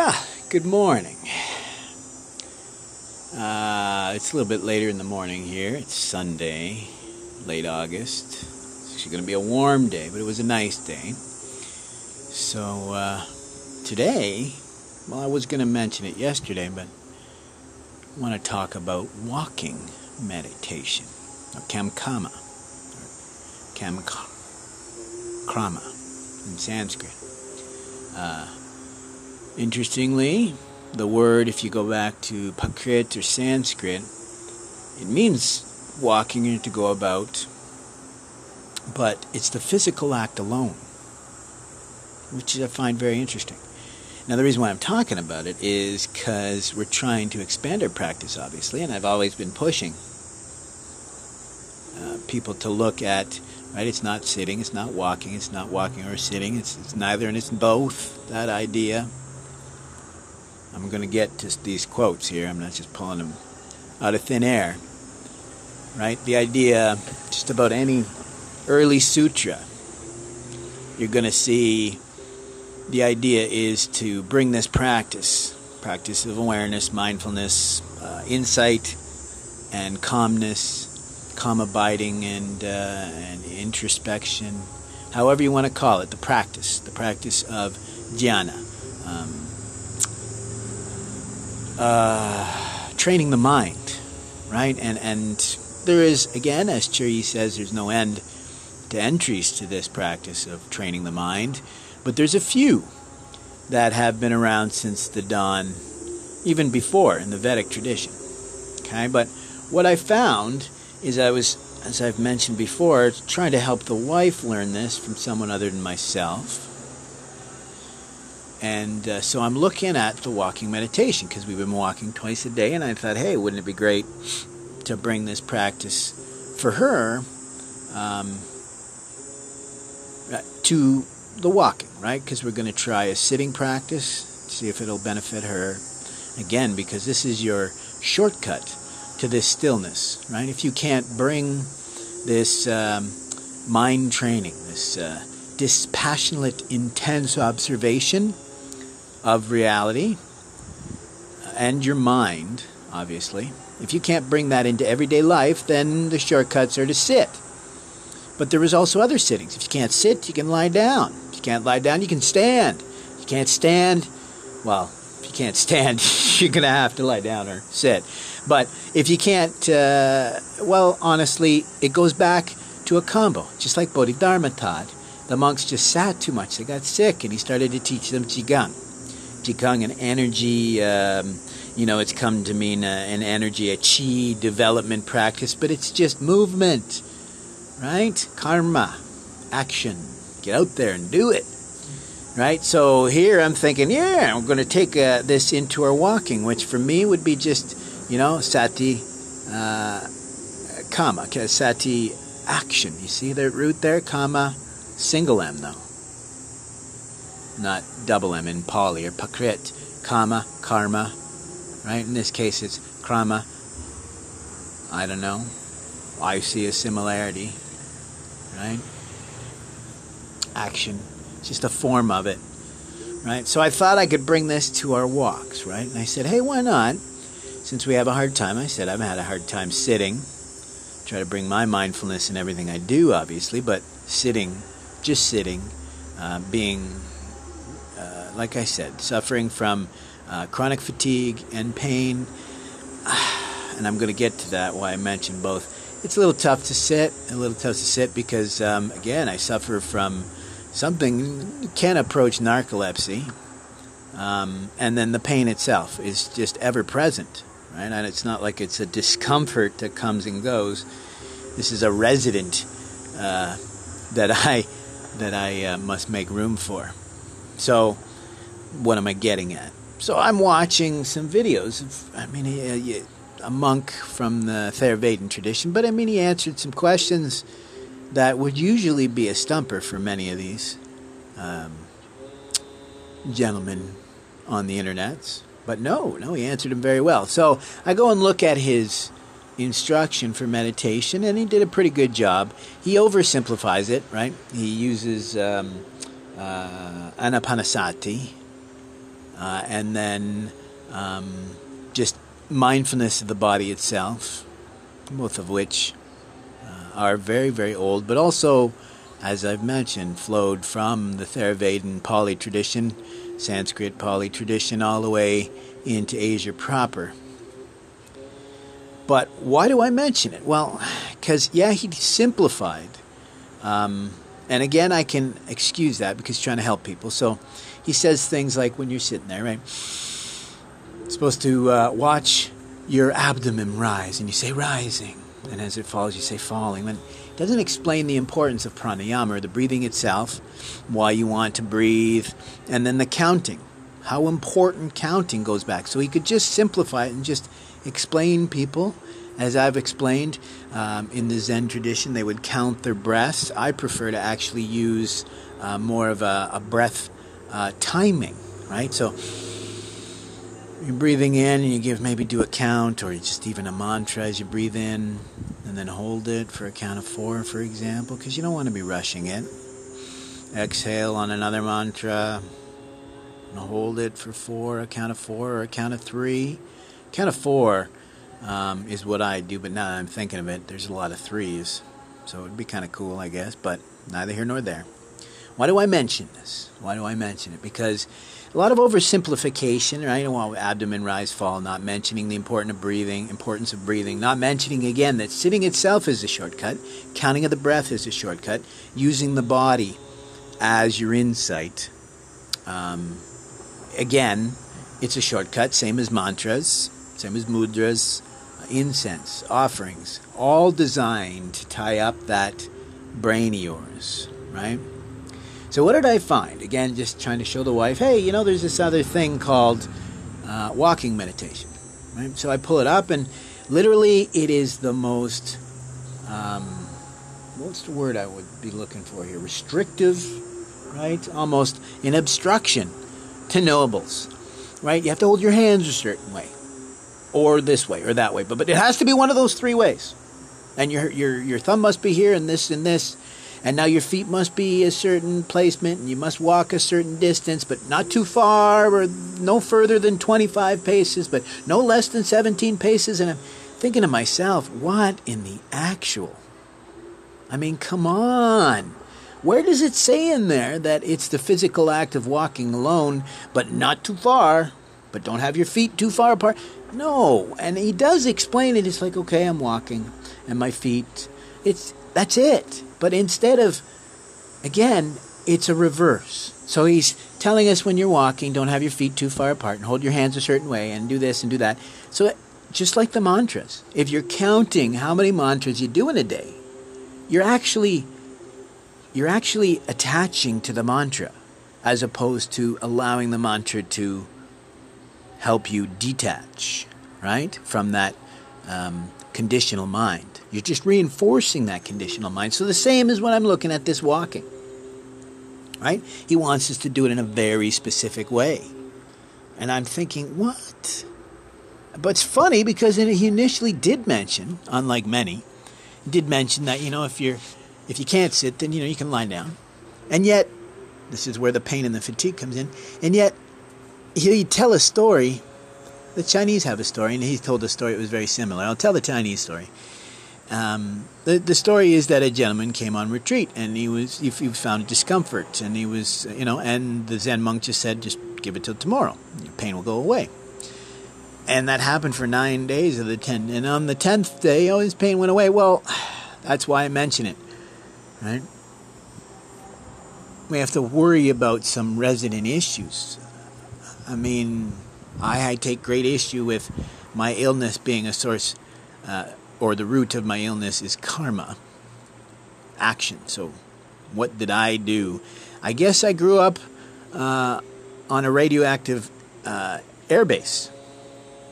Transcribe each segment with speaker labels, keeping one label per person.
Speaker 1: Ah, good morning. Uh, it's a little bit later in the morning here. It's Sunday, late August. It's actually going to be a warm day, but it was a nice day. So, uh, today, well, I was going to mention it yesterday, but I want to talk about walking meditation, or kamkama, or kamkrama in Sanskrit. Uh, Interestingly, the word, if you go back to Prakrit or Sanskrit, it means walking and to go about, but it's the physical act alone, which I find very interesting. Now, the reason why I'm talking about it is because we're trying to expand our practice, obviously, and I've always been pushing uh, people to look at right it's not sitting it's not walking it's not walking or sitting it's, it's neither and it's both that idea I'm going to get to these quotes here. I'm not just pulling them out of thin air. Right? The idea, just about any early sutra, you're going to see the idea is to bring this practice practice of awareness, mindfulness, uh, insight, and calmness, calm abiding, and, uh, and introspection, however you want to call it, the practice, the practice of jhana. Um, uh, training the mind, right? And and there is again, as Zhiyi says, there's no end to entries to this practice of training the mind, but there's a few that have been around since the dawn, even before in the Vedic tradition. Okay, but what I found is I was, as I've mentioned before, trying to help the wife learn this from someone other than myself and uh, so I'm looking at the walking meditation because we've been walking twice a day, and I thought, hey, wouldn't it be great to bring this practice for her um, uh, to the walking, right? Because we're going to try a sitting practice, to see if it'll benefit her. Again, because this is your shortcut to this stillness, right? If you can't bring this um, mind training, this uh, dispassionate, intense observation of reality and your mind, obviously. If you can't bring that into everyday life, then the shortcuts are to sit. But there is also other sittings. If you can't sit, you can lie down. If you can't lie down, you can stand. If you can't stand, well, if you can't stand, you're going to have to lie down or sit. But if you can't, uh, well, honestly, it goes back to a combo, just like Bodhidharma taught. The monks just sat too much. They got sick, and he started to teach them Qigong. Qigong an energy. Um, you know, it's come to mean uh, an energy, a chi development practice, but it's just movement, right? Karma, action. Get out there and do it, right? So here I'm thinking, yeah, I'm going to take uh, this into our walking, which for me would be just, you know, sati, uh, kama, sati, action. You see the root there, kama, single M though not double M in Pali, or Prakrit, kama, karma, right? In this case, it's krama. I don't know. I see a similarity, right? Action, It's just a form of it, right? So I thought I could bring this to our walks, right? And I said, hey, why not? Since we have a hard time, I said, I've had a hard time sitting. Try to bring my mindfulness in everything I do, obviously, but sitting, just sitting, uh, being like I said, suffering from uh, chronic fatigue and pain. And I'm going to get to that, why I mentioned both. It's a little tough to sit, a little tough to sit because, um, again, I suffer from something can approach narcolepsy. Um, and then the pain itself is just ever present, right? And it's not like it's a discomfort that comes and goes. This is a resident uh, that I that I uh, must make room for. So what am I getting at? So I'm watching some videos of, I mean, a, a monk from the Theravada tradition, but I mean, he answered some questions that would usually be a stumper for many of these um, gentlemen on the internets. But no, no, he answered them very well. So I go and look at his instruction for meditation, and he did a pretty good job. He oversimplifies it, right? He uses um, uh, anapanasati, uh, and then um, just mindfulness of the body itself, both of which uh, are very, very old, but also, as I've mentioned, flowed from the Theravadan Pali tradition, Sanskrit Pali tradition, all the way into Asia proper. But why do I mention it? Well, because, yeah, he simplified. Um, and again, I can excuse that because trying to help people. So he says things like when you're sitting there, right? supposed to uh, watch your abdomen rise, and you say rising, and as it falls, you say falling. But it doesn't explain the importance of pranayama or the breathing itself, why you want to breathe, and then the counting. How important counting goes back. So he could just simplify it and just explain people as I've explained um, in the Zen tradition, they would count their breaths. I prefer to actually use uh, more of a, a breath uh, timing, right? So you're breathing in and you give maybe do a count or just even a mantra as you breathe in and then hold it for a count of four for example because you don't want to be rushing it. Exhale on another mantra and hold it for four a count of four or a count of three. Count of four um, is what i do but now i'm thinking of it there's a lot of threes. So it'd be kind of cool i guess but neither here nor there. Why do i mention this why do i mention it because a lot of oversimplification, right? Well, abdomen rise, fall, not mentioning the importance of breathing, importance of breathing, not mentioning again that sitting itself is a shortcut, counting of the breath is a shortcut, using the body as your insight. Um, again, it's a shortcut, same as mantras, same as mudras, incense, offerings, all designed to tie up that brain of yours, right? So what did I find? Again, just trying to show the wife, hey, you know, there's this other thing called uh, walking meditation. Right? So I pull it up, and literally, it is the most um, what's the word I would be looking for here? Restrictive, right? Almost an obstruction to knowables, right? You have to hold your hands a certain way, or this way, or that way, but but it has to be one of those three ways. And your your your thumb must be here, and this and this and now your feet must be a certain placement and you must walk a certain distance but not too far or no further than 25 paces but no less than 17 paces. And i'm thinking to myself what in the actual? I mean come on. Where does it say in there that it's the physical act of walking alone but not too far but don't have your feet too far apart? No. And he does explain it. It's like okay i'm walking and my feet it's that's it but instead of, again, it's a reverse. So he's telling us when you're walking, don't have your feet too far apart and hold your hands a certain way and do this and do that. So just like the mantras, if you're counting how many mantras you do in a day, you're actually you're actually attaching to the mantra as opposed to allowing the mantra to help you detach, right, from that um, conditional mind. You're just reinforcing that conditional mind. So the same is when I'm looking at this walking. Right? He wants us to do it in a very specific way. And I'm thinking, what? But it's funny because he initially did mention, unlike many, did mention that, you know, if you're if you can't sit, then you know you can lie down. And yet, this is where the pain and the fatigue comes in. And yet, he'd tell a story. The Chinese have a story, and he told a story. It was very similar. I'll tell the Chinese story. Um, the, the story is that a gentleman came on retreat and he was he, he found discomfort and he was you know and the Zen monk just said just give it till tomorrow your pain will go away and that happened for nine days of the ten and on the tenth day oh his pain went away well that's why I mention it right we have to worry about some resident issues I mean I, I take great issue with my illness being a source uh, or the root of my illness is karma, action. So, what did I do? I guess I grew up uh, on a radioactive uh, airbase.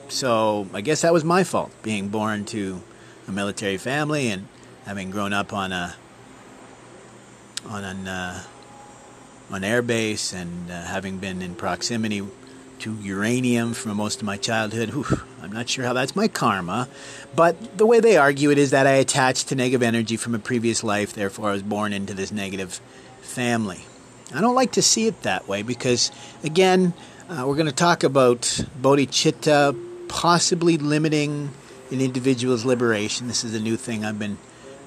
Speaker 1: So, I guess that was my fault, being born to a military family and having grown up on a on an uh, on airbase and uh, having been in proximity to uranium for most of my childhood. Whew, I'm not sure how that's my karma, but the way they argue it is that I attached to negative energy from a previous life, therefore I was born into this negative family. I don't like to see it that way because, again, Uh, we're going to talk about bodhicitta possibly limiting an individual's liberation. This is a new thing I've been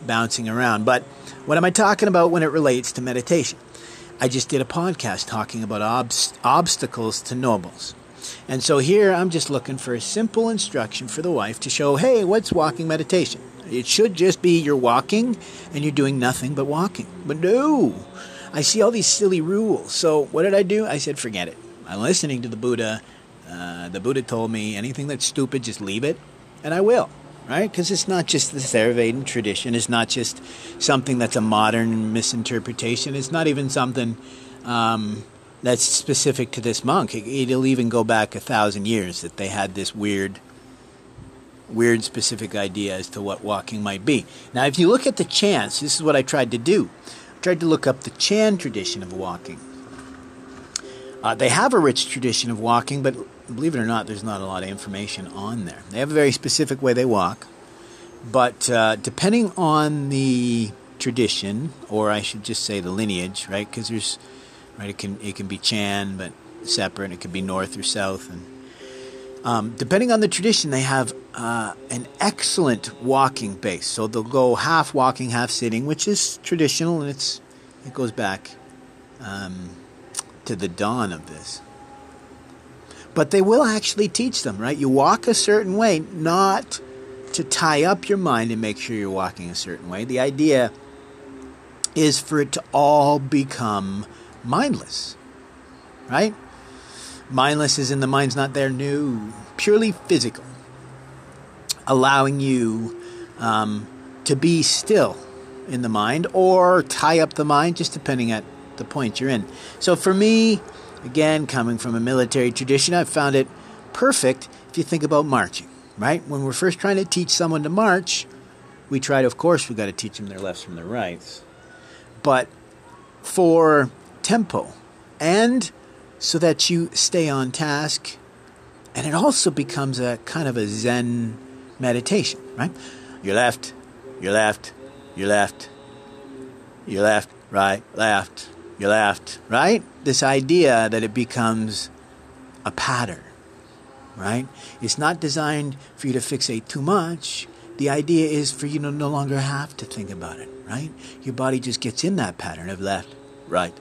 Speaker 1: bouncing around. But what am I talking about when it relates to meditation? I just did a podcast talking about ob- obstacles to nobles. And so here I'm just looking for a simple instruction for the wife to show hey, what's walking meditation? It should just be you're walking and you're doing nothing but walking. But no, I see all these silly rules. So what did I do? I said, forget it. I'm listening to the Buddha. Uh, the Buddha told me anything that's stupid, just leave it, and I will, right? Because it's not just the Theravada tradition. It's not just something that's a modern misinterpretation. It's not even something um, that's specific to this monk. It, will even go back a thousand years that they had this weird, weird specific idea as to what walking might be. Now, if you look at the chants, this is what I tried to do. I tried to look up the Chan tradition of walking. Uh, they have a rich tradition of walking, but believe it or not, there's not a lot of information on there. They have a very specific way they walk, but uh, depending on the tradition, or I should just say the lineage, right? Because there's right, it can it can be Chan, but separate. It could be north or south, and um, depending on the tradition, they have uh, an excellent walking base. So they'll go half walking, half sitting, which is traditional, and it's it goes back. Um, to the dawn of this. But they will actually teach them, right? You walk a certain way, not to tie up your mind and make sure you're walking a certain way. The idea is for it to all become mindless, right? Mindless is in the mind's not there, new, purely physical, allowing you um, to be still in the mind or tie up the mind, just depending at the point you're in. So for me, again, coming from a military tradition, I've found it perfect if you think about marching, right? When we're first trying to teach someone to march, we try to, of course, we've got to teach them their lefts from their rights. But for tempo and so that you stay on task, and it also becomes a kind of a Zen meditation, right? Your left, your left, your left, your left, right, left, you left, right? This idea that it becomes a pattern, right? It's not designed for you to fixate too much. The idea is for you to no longer have to think about it, right? Your body just gets in that pattern of left, right,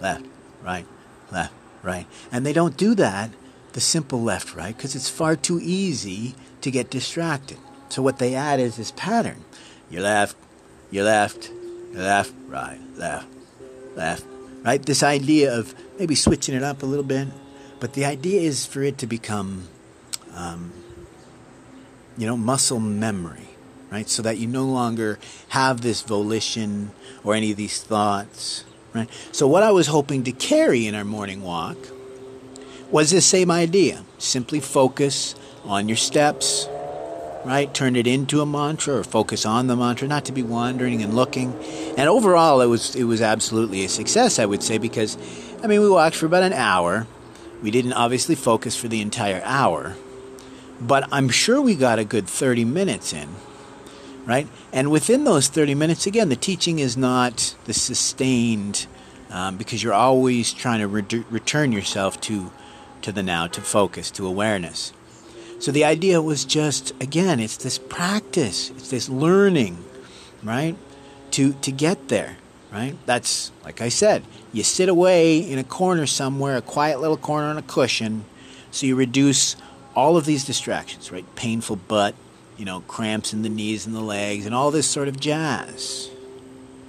Speaker 1: left, right, left, right. And they don't do that, the simple left, right, because it's far too easy to get distracted. So what they add is this pattern. You left, you left, you left, right, left, left, right? This idea of maybe switching it up a little bit, but the idea is for it to become, um, you know, muscle memory, right? So that you no longer have this volition or any of these thoughts, right? So what I was hoping to carry in our morning walk was the same idea: simply focus on your steps right? Turn it into a mantra or focus on the mantra, not to be wandering and looking. And overall, it was it was absolutely a success, I would say, because I mean we walked for about an hour. We didn't obviously focus for the entire hour, but I'm sure we got a good 30 minutes in, right? And within those 30 minutes, again, the teaching is not the sustained, um, because you're always trying to re- return yourself to to the now, to focus, to awareness. So the idea was just again, it's this practice, it's this learning, right? To to get there, right? That's like I said, you sit away in a corner somewhere, a quiet little corner on a cushion, so you reduce all of these distractions, right? Painful butt, you know, cramps in the knees and the legs, and all this sort of jazz,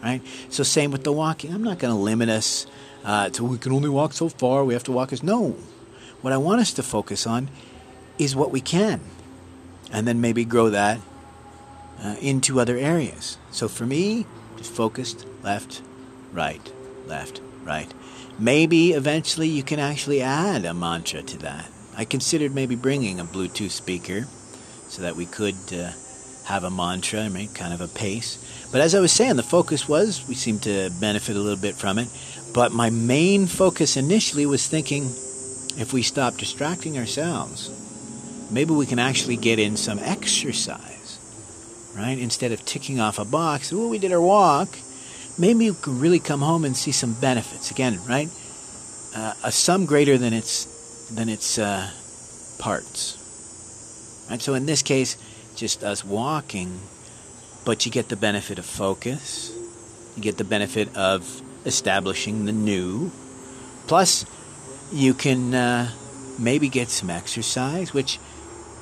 Speaker 1: right? So same with the walking. I'm not going to limit us uh, to we can only walk so far. We have to walk as no. What I want us to focus on is what we can. And then maybe grow that uh, into other areas. So for me, just focused left, right, left, right. Maybe eventually you can actually add a mantra to that. I considered maybe bringing a Bluetooth speaker so that we could uh, have a mantra, I mean, kind of a pace. But as I was saying, the focus was we seemed to benefit a little bit from it. But my main focus initially was thinking if we stop distracting ourselves, maybe we can actually get in some exercise, right? Instead of ticking off a box, oh, we did our walk, maybe we can really come home and see some benefits. Again, right? Uh, a sum greater than its than its uh, parts. Right? So in this case, just us walking, but you get the benefit of focus, you get the benefit of establishing the new, plus you can uh, maybe get some exercise, which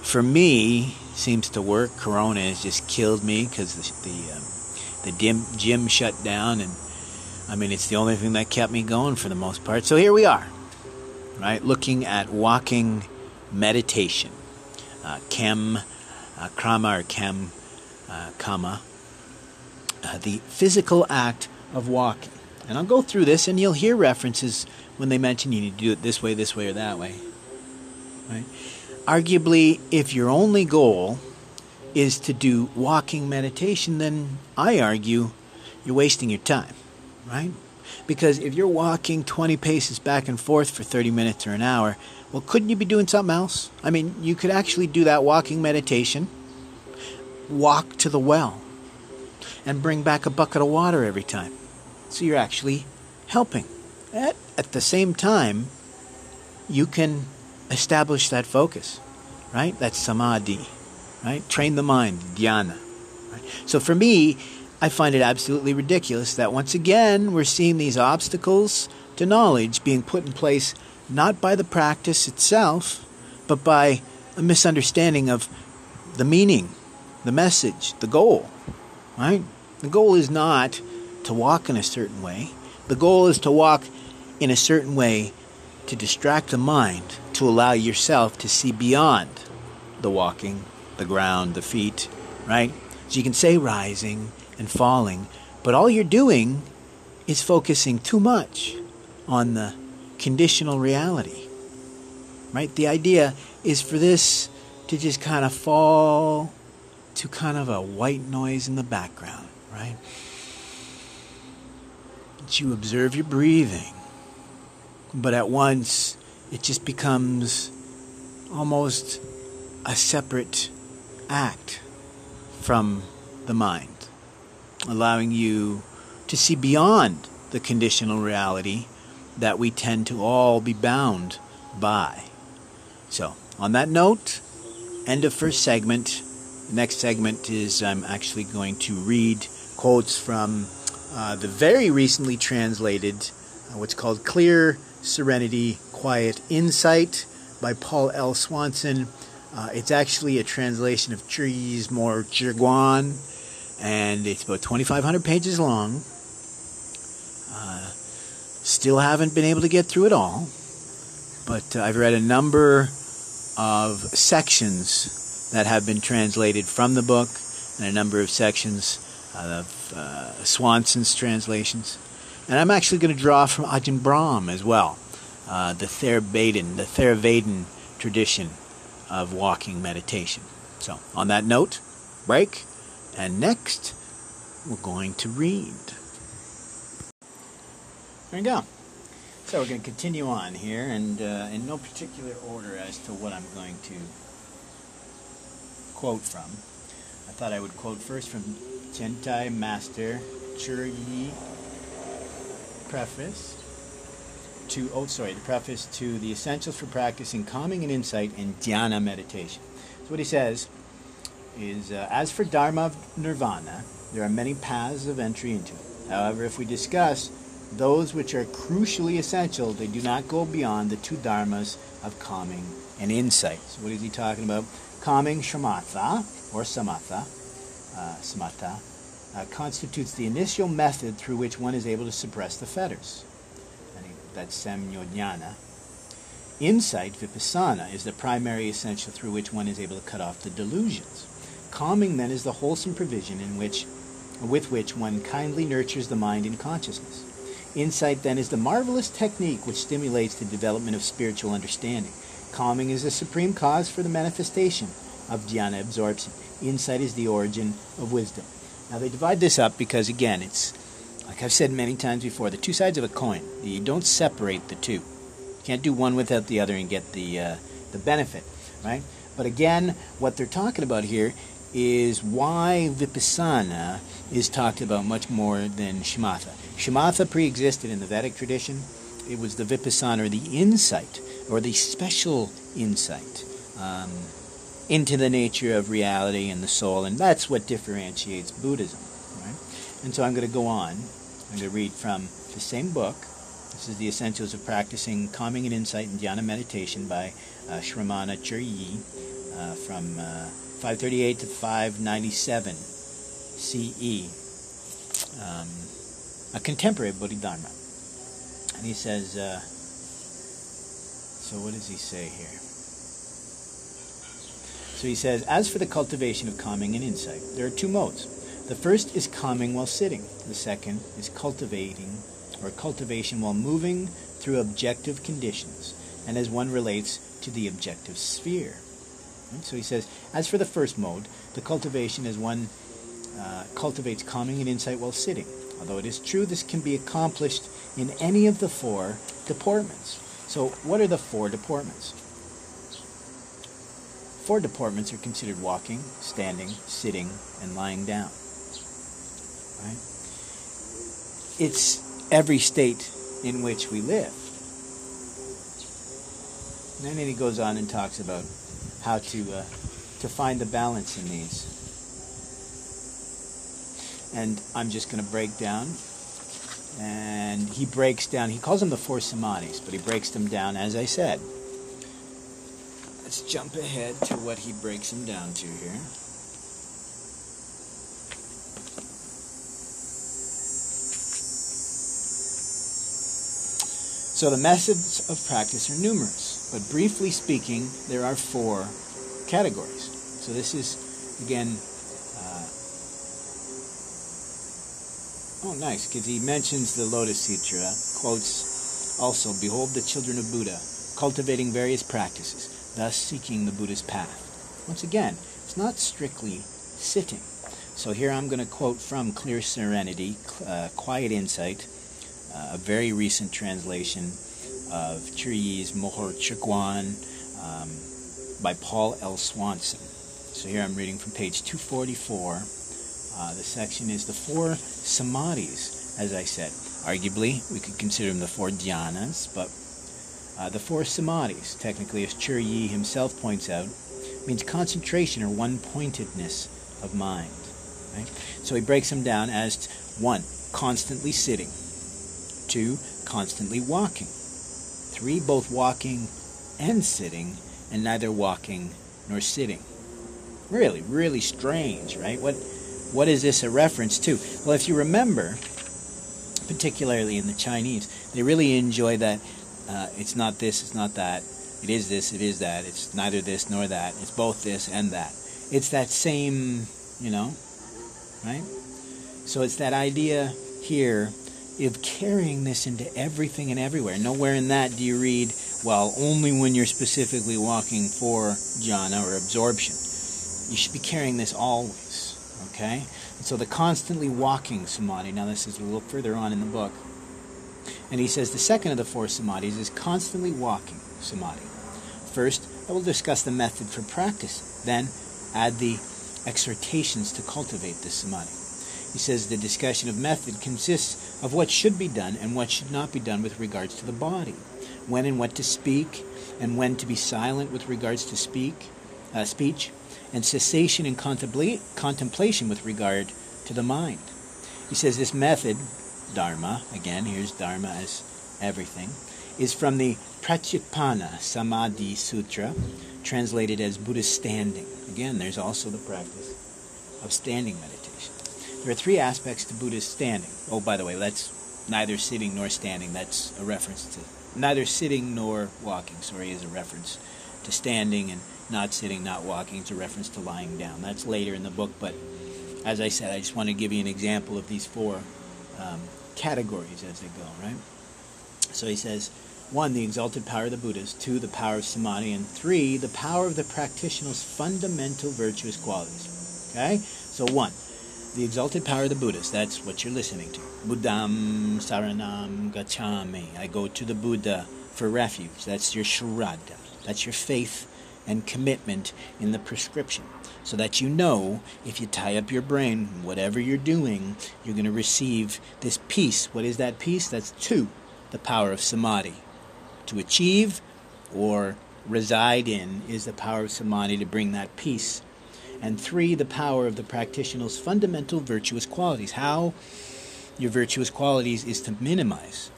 Speaker 1: for me seems to work. Corona has just killed me because the the, um, the gym, gym shut down, and I mean it's the only thing that kept me going for the most part. So here we are, right, looking at walking meditation, uh, Kem, uh, Krama or Kem, uh, Kama, uh, the physical act of walking. And I'll go through this, and you'll hear references when they mention you need to do it this way, this way, or that way. Right? Arguably, if your only goal is to do walking meditation, then I argue you're wasting your time, right? Because if you're walking 20 paces back and forth for 30 minutes or an hour, well, couldn't you be doing something else? I mean, you could actually do that walking meditation, walk to the well, and bring back a bucket of water every time. So you're actually helping. At, at the same time, you can establish that focus, right? That samadhi, right? Train the mind, dhyana. Right? So for me, I find it absolutely ridiculous that once again we're seeing these obstacles to knowledge being put in place not by the practice itself, but by a misunderstanding of the meaning, the message, the goal, right? The goal is not to walk in a certain way. The goal is to walk in a certain way to distract the mind, to allow yourself to see beyond the walking, the ground, the feet, right? So you can say rising and falling, but all you're doing is focusing too much on the conditional reality, right? The idea is for this to just kind of fall to kind of a white noise in the background, right? You observe your breathing but at once it just becomes almost a separate act from the mind, allowing you to see beyond the conditional reality that we tend to all be bound by. So, on that note, end of first segment. The next segment is I'm actually going to read quotes from uh, the very recently translated, uh, what's called Clear Serenity, Quiet Insight by Paul L. Swanson. Uh, it's actually a translation of Zhiyi's Mohe Zhiguan, and it's about 2,500 pages long. Uh, still haven't been able to get through it all, but uh, I've read a number of sections that have been translated from the book, and a number of sections of uh, Swanson's translations. And I'm actually going to draw from Ajahn Brahm as well, uh, the Theravadan, the Theravadan tradition of walking meditation. So, on that note, break, and next we're going to read. There we go. So we're going to continue on here, and uh, in no particular order as to what I'm going to quote from. I thought I would quote first from Tiantai Master Zhiyi preface to oh sorry the preface to the essentials for practicing calming and insight in dhyana meditation. So what he says is uh, as for dharma nirvana there are many paths of entry into it. However if we discuss those which are crucially essential they do not go beyond the two dharmas of calming and insight. So what is he talking about? Calming shamatha or samatha uh, samatha uh, constitutes the initial method through which one is able to suppress the fetters. That's samyojana. Insight, vipassana, is the primary essential through which one is able to cut off the delusions. Calming, then, is the wholesome provision in which, with which one kindly nurtures the mind and consciousness. Insight, then, is the marvelous technique which stimulates the development of spiritual understanding. Calming is the supreme cause for the manifestation of jhana absorption. Insight is the origin of wisdom. Now they divide this up because again, it's like I've said many times before, the two sides of a coin. You don't separate the two. You can't do one without the other and get the uh, the benefit, right? But again, what they're talking about here is why vipassana is talked about much more than shamatha. Shamatha pre-existed in the Vedic tradition. It was the vipassana or the insight or the special insight um, into the nature of reality and the soul, and that's what differentiates Buddhism. Right? And so I'm going to go on. I'm going to read from the same book. This is The Essentials of Practicing Calming and Insight in Dhyana Meditation by uh, Shramana Zhiyi uh, from uh, 538 to 597 CE. Um, a contemporary Bodhidharma. And he says, uh, so what does he say here? So he says, as for the cultivation of calming and insight, there are two modes. The first is calming while sitting. The second is cultivating or cultivation while moving through objective conditions and as one relates to the objective sphere. So he says, as for the first mode, the cultivation as one uh, cultivates calming and insight while sitting. Although it is true this can be accomplished in any of the four deportments. So, what are the four deportments? Four deportments are considered walking, standing, sitting, and lying down. Right? It's every state in which we live. And then he goes on and talks about how to uh, to find the balance in these. And I'm just going to break down. And he breaks down. He calls them the four samadhis, but he breaks them down as I said. Let's jump ahead to what he breaks them down to here. So the methods of practice are numerous, but briefly speaking, there are four categories. So this is, again, uh, oh, nice, because he mentions the Lotus Sutra, quotes also, Behold the children of Buddha, cultivating various practices, thus seeking the Buddha's path. Once again, it's not strictly sitting. So here I'm going to quote from Clear Serenity, uh, Quiet Insight, uh, a very recent translation of Zhiyi's Mohe Zhiguan um, by Paul L. Swanson. So here I'm reading from page 244. Uh, the section is the four samadhis, as I said. Arguably, we could consider them the four dhyanas, but uh, the four samadhis, technically, as Zhiyi himself points out, means concentration or one pointedness of mind. Right? So he breaks them down as one, constantly sitting two, constantly walking, three, both walking and sitting, and neither walking nor sitting. Really, really strange, right? What, what is this a reference to? Well, if you remember, particularly in the Chinese, they really enjoy that uh, it's not this, it's not that, it is this, it is that, it's neither this nor that, it's both this and that. It's that same, you know, right? So it's that idea here of carrying this into everything and everywhere. Nowhere in that do you read, well, only when you're specifically walking for jhana or absorption. You should be carrying this always, okay? And so the constantly walking samadhi, now this is a little further on in the book, and he says the second of the four samadhis is constantly walking samadhi. First, I will discuss the method for practice, then add the exhortations to cultivate this samadhi. He says the discussion of method consists of what should be done and what should not be done with regards to the body, when and what to speak, and when to be silent with regards to speak, uh, speech, and cessation and contempla- contemplation with regard to the mind. He says this method, Dharma, again, here's Dharma as everything, is from the Pratyutpanna Samadhi Sutra, translated as Buddhist standing. Again, there's also the practice of standing meditation. There are three aspects to Buddhist standing. Oh, by the way, that's neither sitting nor standing. That's a reference to neither sitting nor walking. Sorry, is a reference to standing and not sitting, not walking. It's a reference to lying down. That's later in the book, but as I said, I just want to give you an example of these four um, categories as they go, right? So he says, one, the exalted power of the Buddhas, two, the power of samadhi, and three, the power of the practitioner's fundamental virtuous qualities. Okay? So, one, the exalted power of the Buddhas. That's what you're listening to. Buddham Saranam Gacchami. I go to the Buddha for refuge. That's your Shraddha. That's your faith and commitment in the prescription. So that you know if you tie up your brain, whatever you're doing, you're going to receive this peace. What is that peace? That's two, the power of samadhi. To achieve or reside in is the power of samadhi to bring that peace. And three, the power of the practitioner's fundamental virtuous qualities. How your virtuous qualities is to minimize,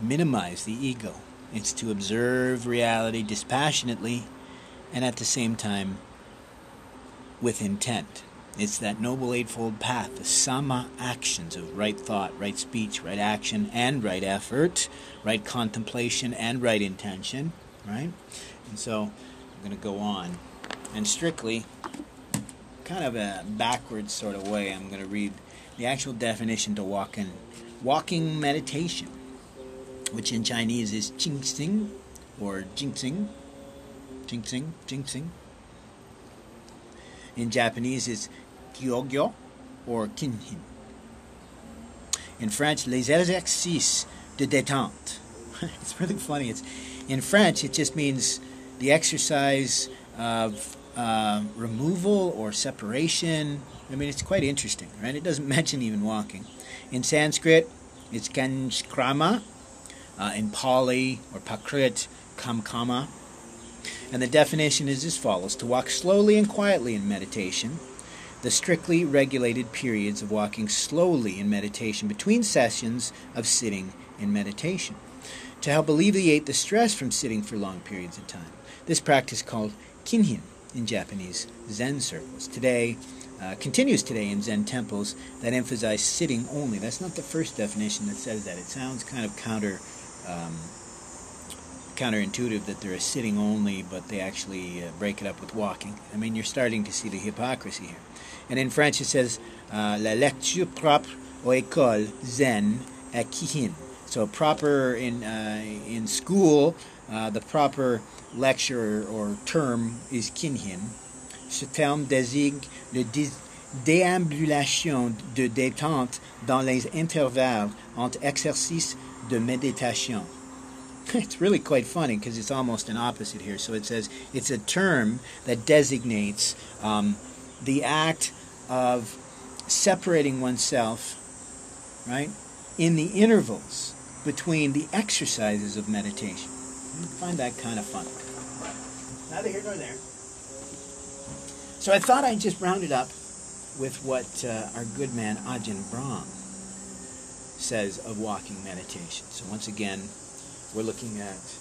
Speaker 1: minimize the ego. It's to observe reality dispassionately and at the same time with intent. It's that Noble Eightfold Path, the Sama actions of right thought, right speech, right action, and right effort, right contemplation, and right intention, right? And so I'm going to go on. And strictly, kind of a backwards sort of way, I'm going to read the actual definition to walking, walking meditation, which in Chinese is Jingxing or Jingxing, Jingxing, Jingxing. In Japanese, it's Kyogyo or Kinhin. In French, les exercices de détente. it's really funny. It's in French. It just means the exercise of uh, removal or separation. I mean, it's quite interesting, right? It doesn't mention even walking. In Sanskrit, it's Kanskrama. Uh, in Pali or Prakrit, Kamkama. And the definition is as follows To walk slowly and quietly in meditation the strictly regulated periods of walking slowly in meditation between sessions of sitting in meditation to help alleviate the stress from sitting for long periods of time. This practice called kinhin in Japanese Zen circles. Today, uh, continues today in Zen temples that emphasize sitting only. That's not the first definition that says that. It sounds kind of counter um, counterintuitive that they're sitting only, but they actually uh, break it up with walking. I mean, you're starting to see the hypocrisy here. And in French, it says uh, la lecture propre aux écoles zen Kihin. So proper in uh, in school, uh, the proper lecture or term is kinhin. Ce terme désigne le déambulation de détente dans les intervalles entre exercices de méditation. It's really quite funny because it's almost an opposite here. So it says it's a term that designates um, the act of separating oneself, right, in the intervals between the exercises of meditation. Find that kind of fun. Neither here nor there. So I thought I'd just round it up with what uh, our good man Ajahn Brahm says of walking meditation. So once again, we're looking at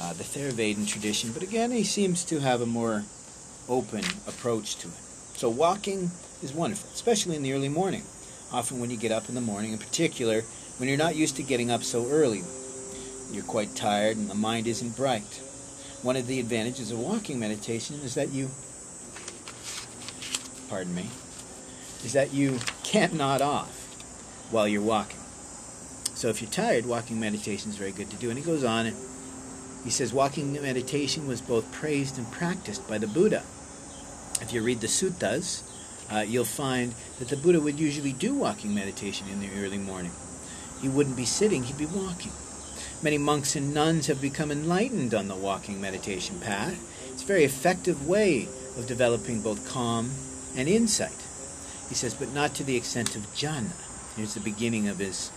Speaker 1: uh, the Theravadan tradition, but again, he seems to have a more open approach to it. So walking is wonderful, especially in the early morning. Often when you get up in the morning, in particular, when you're not used to getting up so early, you're quite tired and the mind isn't bright. One of the advantages of walking meditation is that you, pardon me, is that you can't nod off while you're walking. So if you're tired, walking meditation is very good to do. And he goes on, and he says, walking meditation was both praised and practiced by the Buddha. If you read the suttas, uh, you'll find that the Buddha would usually do walking meditation in the early morning. He wouldn't be sitting, he'd be walking. Many monks and nuns have become enlightened on the walking meditation path. It's a very effective way of developing both calm and insight. He says, but not to the extent of jhana. Here's the beginning of his,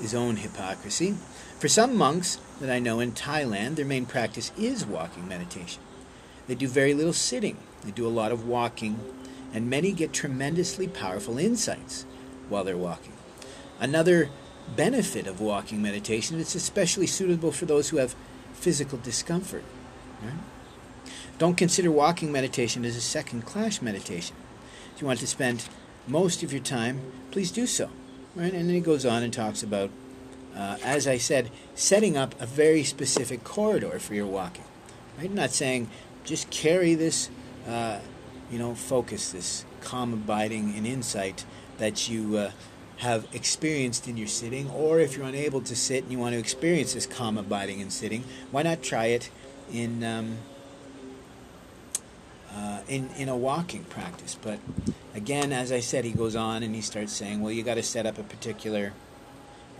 Speaker 1: his own hypocrisy. For some monks that I know in Thailand, their main practice is walking meditation. They do very little sitting, they do a lot of walking and many get tremendously powerful insights while they're walking. Another benefit of walking meditation it's especially suitable for those who have physical discomfort. Right? Don't consider walking meditation as a second class meditation. If you want to spend most of your time, please do so. Right? And then he goes on and talks about, uh, as I said, setting up a very specific corridor for your walking. Right? I'm not saying just carry this uh, you know, focus, this calm abiding and insight that you uh, have experienced in your sitting, or if you're unable to sit and you want to experience this calm abiding and sitting, why not try it in um, uh, in in a walking practice? But again, as I said, he goes on and he starts saying, well, you got to set up a particular.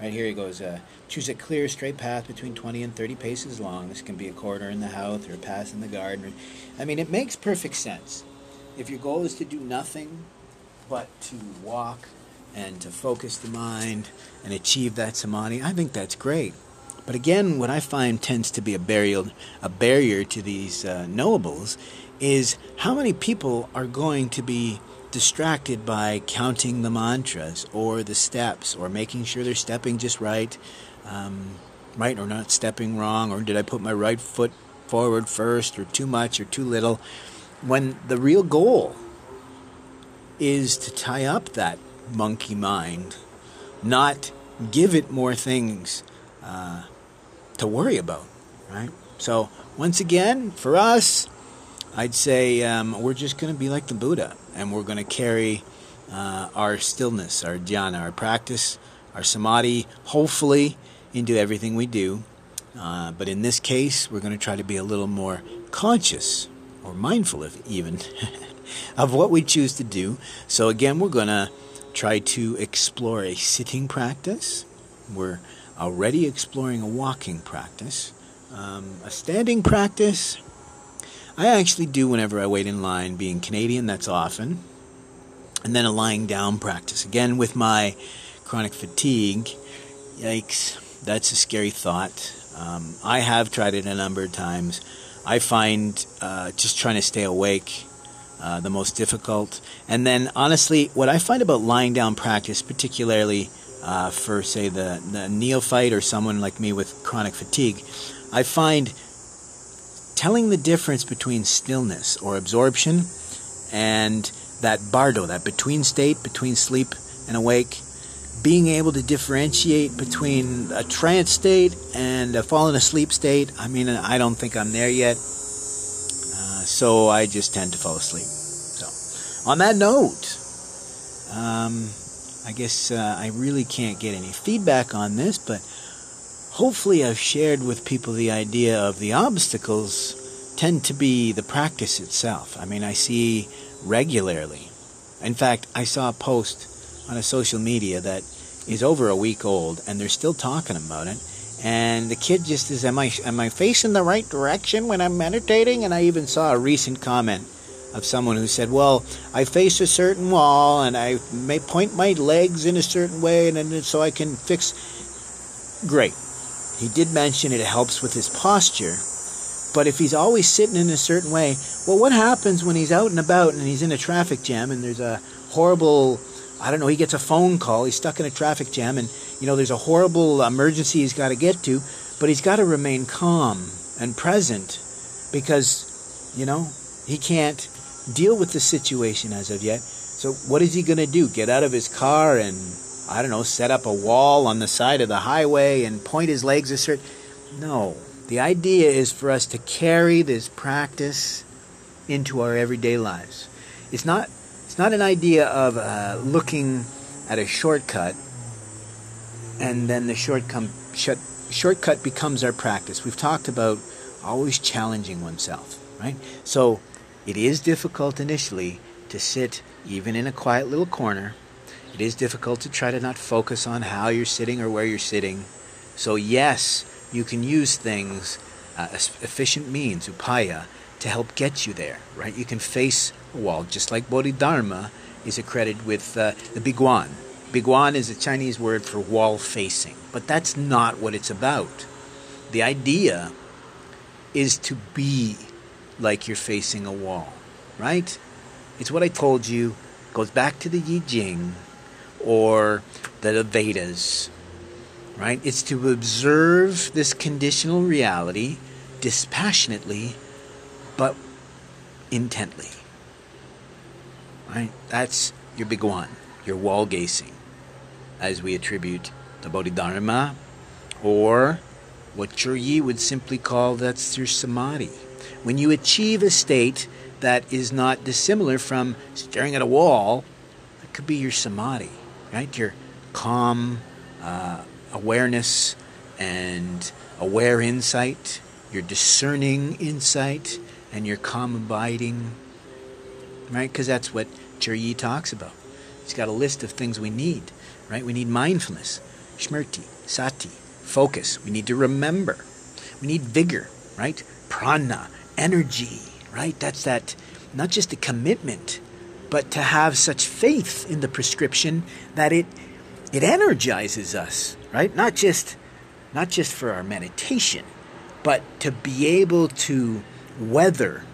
Speaker 1: Right here he goes, uh, choose a clear, straight path between 20 and 30 paces long. This can be a corridor in the house or a path in the garden. I mean, it makes perfect sense if your goal is to do nothing but to walk and to focus the mind and achieve that samadhi, I think that's great. But again, what I find tends to be a barrier, a barrier to these uh, knowables is how many people are going to be distracted by counting the mantras or the steps or making sure they're stepping just right, um, right or not stepping wrong, or did I put my right foot forward first or too much or too little, when the real goal is to tie up that monkey mind, not give it more things uh, to worry about, right? So, once again, for us, I'd say um, we're just going to be like the Buddha, and we're going to carry uh, our stillness, our dhyana, our practice, our samadhi, hopefully, into everything we do. Uh, but in this case, we're going to try to be a little more conscious or mindful of even of what we choose to do. So again, we're going to try to explore a sitting practice. We're already exploring a walking practice. Um, a standing practice, I actually do whenever I wait in line. Being Canadian, that's often. And then a lying down practice. Again, with my chronic fatigue, yikes, that's a scary thought. Um, I have tried it a number of times. I find uh, just trying to stay awake uh, the most difficult. And then, honestly, what I find about lying down practice, particularly uh, for, say, the, the neophyte or someone like me with chronic fatigue, I find telling the difference between stillness or absorption and that bardo, that between state, between sleep and awake, being able to differentiate between a trance state and a fallen asleep state. I mean, I don't think I'm there yet. Uh, so I just tend to fall asleep. So, on that note, um, I guess uh, I really can't get any feedback on this, but hopefully I've shared with people the idea of the obstacles tend to be the practice itself. I mean, I see regularly. In fact, I saw a post on a social media that is over a week old, and they're still talking about it. And the kid just is, am I am I facing the right direction when I'm meditating? And I even saw a recent comment of someone who said, "Well, I face a certain wall, and I may point my legs in a certain way, and then so I can fix." Great. He did mention it helps with his posture, but if he's always sitting in a certain way, well, what happens when he's out and about and he's in a traffic jam and there's a horrible I don't know, he gets a phone call, he's stuck in a traffic jam, and, you know, there's a horrible emergency he's got to get to, but he's got to remain calm and present because, you know, he can't deal with the situation as of yet. So, what is he going to do? Get out of his car and, I don't know, set up a wall on the side of the highway and point his legs a certain. No. The idea is for us to carry this practice into our everyday lives. It's not it's not an idea of uh, looking at a shortcut and then the shortcut, shortcut becomes our practice. We've talked about always challenging oneself, right? So it is difficult initially to sit even in a quiet little corner. It is difficult to try to not focus on how you're sitting or where you're sitting. So, yes, you can use things, uh, efficient means, upaya, to help get you there, right? You can face a wall, just like Bodhidharma is accredited with uh, the Biguan. Biguan is a Chinese word for wall facing, but that's not what it's about. The idea is to be like you're facing a wall, right? It's what I told you, goes back to the Yi Jing or the Vedas, right? It's to observe this conditional reality dispassionately but intently. Right? That's your Biguan, your wall gazing, as we attribute the Bodhidharma, or what Zhiyi would simply call that's your samadhi. When you achieve a state that is not dissimilar from staring at a wall, that could be your samadhi, right? Your calm uh, awareness and aware insight, your discerning insight, and your calm abiding, right? Because that's what Zhiyi talks about. He's got a list of things we need, right? We need mindfulness, smriti, sati, focus. We need to remember. We need vigor, right? Prana, energy, right? That's that, not just a commitment, but to have such faith in the prescription that it it energizes us, right? Not just not just for our meditation, but to be able to weather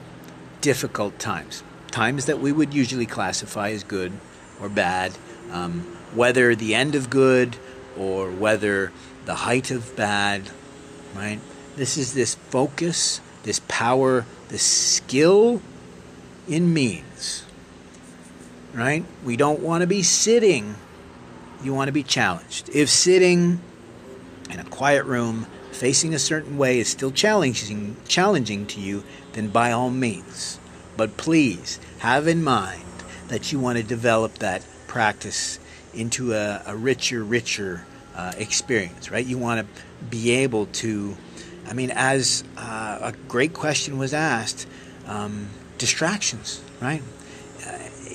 Speaker 1: difficult times, times that we would usually classify as good or bad, um, whether the end of good or whether the height of bad, right? This is this focus, this power, this skill in means, right? We don't want to be sitting, you want to be challenged. If sitting in a quiet room facing a certain way is still challenging challenging to you, then by all means. But please have in mind that you want to develop that practice into a, a richer, richer uh, experience, right? You want to be able to, I mean, as uh, a great question was asked, um, distractions, right?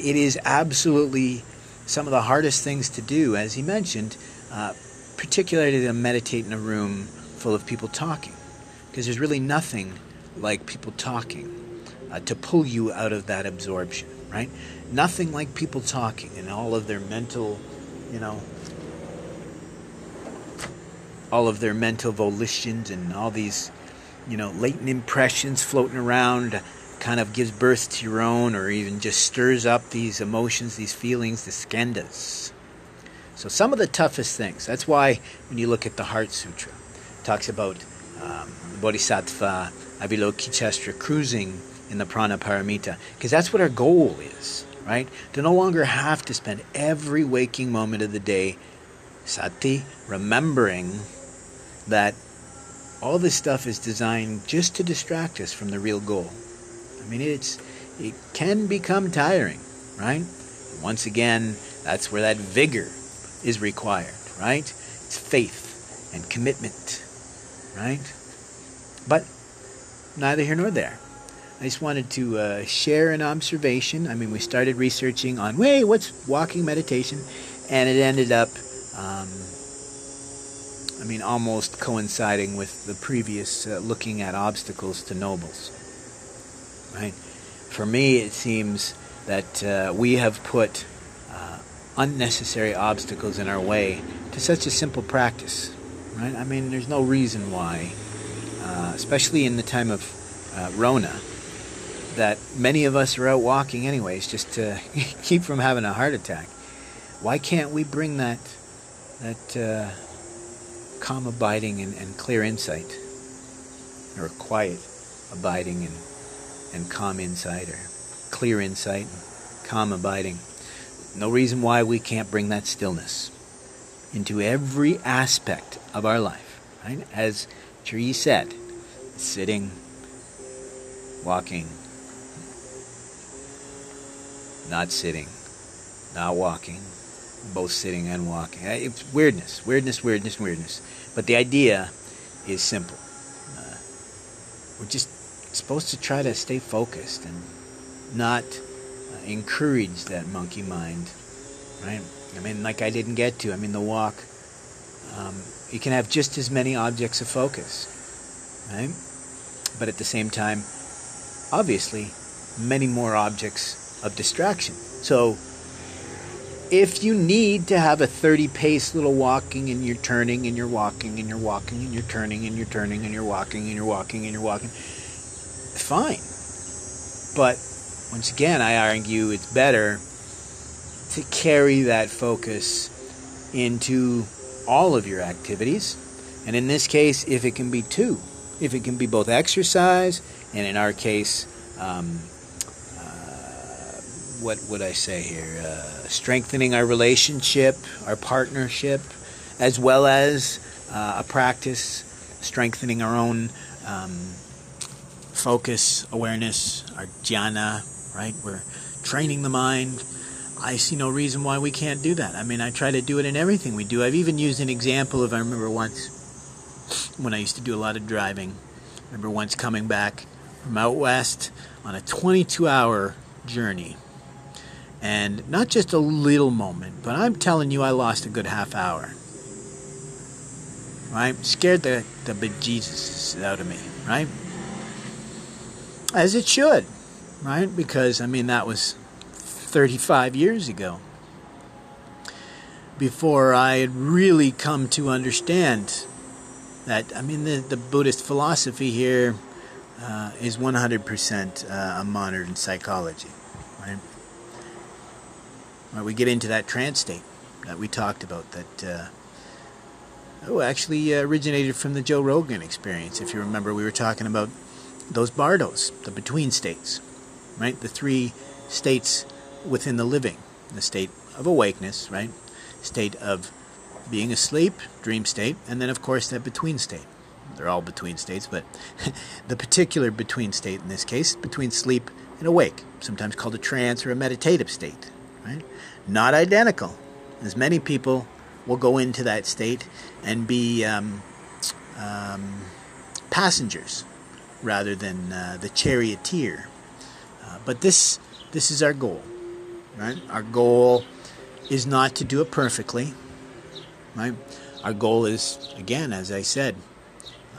Speaker 1: It is absolutely some of the hardest things to do, as he mentioned, uh, particularly to meditate in a room full of people talking, because there's really nothing like people talking uh, to pull you out of that absorption, right? Nothing like people talking and all of their mental, you know, all of their mental volitions and all these, you know, latent impressions floating around kind of gives birth to your own or even just stirs up these emotions, these feelings, the skandhas. So some of the toughest things. That's why when you look at the Heart Sutra, it talks about um, Bodhisattva Avalokitesvara cruising in the Prajna Paramita, because that's what our goal is, right? To no longer have to spend every waking moment of the day sati, remembering that all this stuff is designed just to distract us from the real goal. Mean, it's it can become tiring, right? Once again, that's where that vigor is required, right? It's faith and commitment, right? But neither here nor there. I just wanted to uh, share an observation. I mean, we started researching on, wait, what's walking meditation? And it ended up, um, I mean, almost coinciding with the previous uh, looking at obstacles to nobles. Right? For me, it seems that uh, we have put uh, unnecessary obstacles in our way to such a simple practice. Right? I mean, there's no reason why, uh, especially in the time of uh, Rona, that many of us are out walking anyways just to keep from having a heart attack. Why can't we bring that that uh, calm abiding and, and clear insight, or quiet abiding and and calm insight, or clear insight, calm abiding? No reason why we can't bring that stillness into every aspect of our life. Right? As Tree said, sitting, walking, not sitting, not walking, both sitting and walking. It's weirdness, weirdness, weirdness, weirdness. But the idea is simple. Uh, we're just supposed to try to stay focused and not uh, encourage that monkey mind, right? I mean, like I didn't get to. I mean, the walk. Um, you can have just as many objects of focus, right? But at the same time, obviously, many more objects of distraction. So if you need to have a 30 pace little walking and you're turning and you're walking and you're walking and you're turning and you're turning and you're walking and you're walking and you're walking, fine. But once again, I argue it's better to carry that focus into all of your activities. And in this case, if it can be two, if it can be both exercise and in our case, um, what would I say here? Uh, strengthening our relationship, our partnership, as well as uh, a practice strengthening our own um, focus, awareness, our jhana, right? We're training the mind. I see no reason why we can't do that. I mean, I try to do it in everything we do. I've even used an example of, I remember once when I used to do a lot of driving. I remember once coming back from out west on a 22 hour journey and not just a little moment, but I'm telling you, I lost a good half hour. Right? Scared the, the bejesus out of me, right? As it should, right? Because, I mean, that was 35 years ago. Before I had really come to understand that I mean the the Buddhist philosophy here uh, is 100% uh, a modern psychology, right? Right, we get into that trance state that we talked about that uh, oh actually uh, originated from the Joe Rogan experience. If you remember, we were talking about those bardos, the between states, right? The three states within the living: the state of awakeness, right? State of being asleep, dream state, and then of course that between state. They're all between states, but the particular between state in this case, between sleep and awake, sometimes called a trance or a meditative state, right? Not identical, as many people will go into that state and be um, um, passengers rather than uh, the charioteer. Uh, but this this is our goal, right? Our goal is not to do it perfectly, right? Our goal is, again, as I said,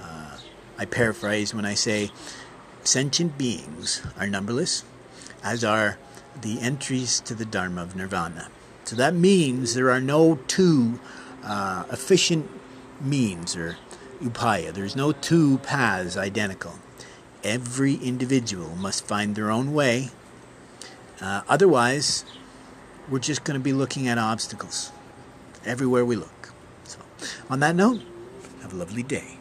Speaker 1: uh, I paraphrase when I say, sentient beings are numberless, as are the entries to the Dharma of Nirvana. So that means there are no two uh, efficient means or upaya. There's no two paths identical. Every individual must find their own way. Uh, otherwise, we're just going to be looking at obstacles everywhere we look. So, on that note, have a lovely day.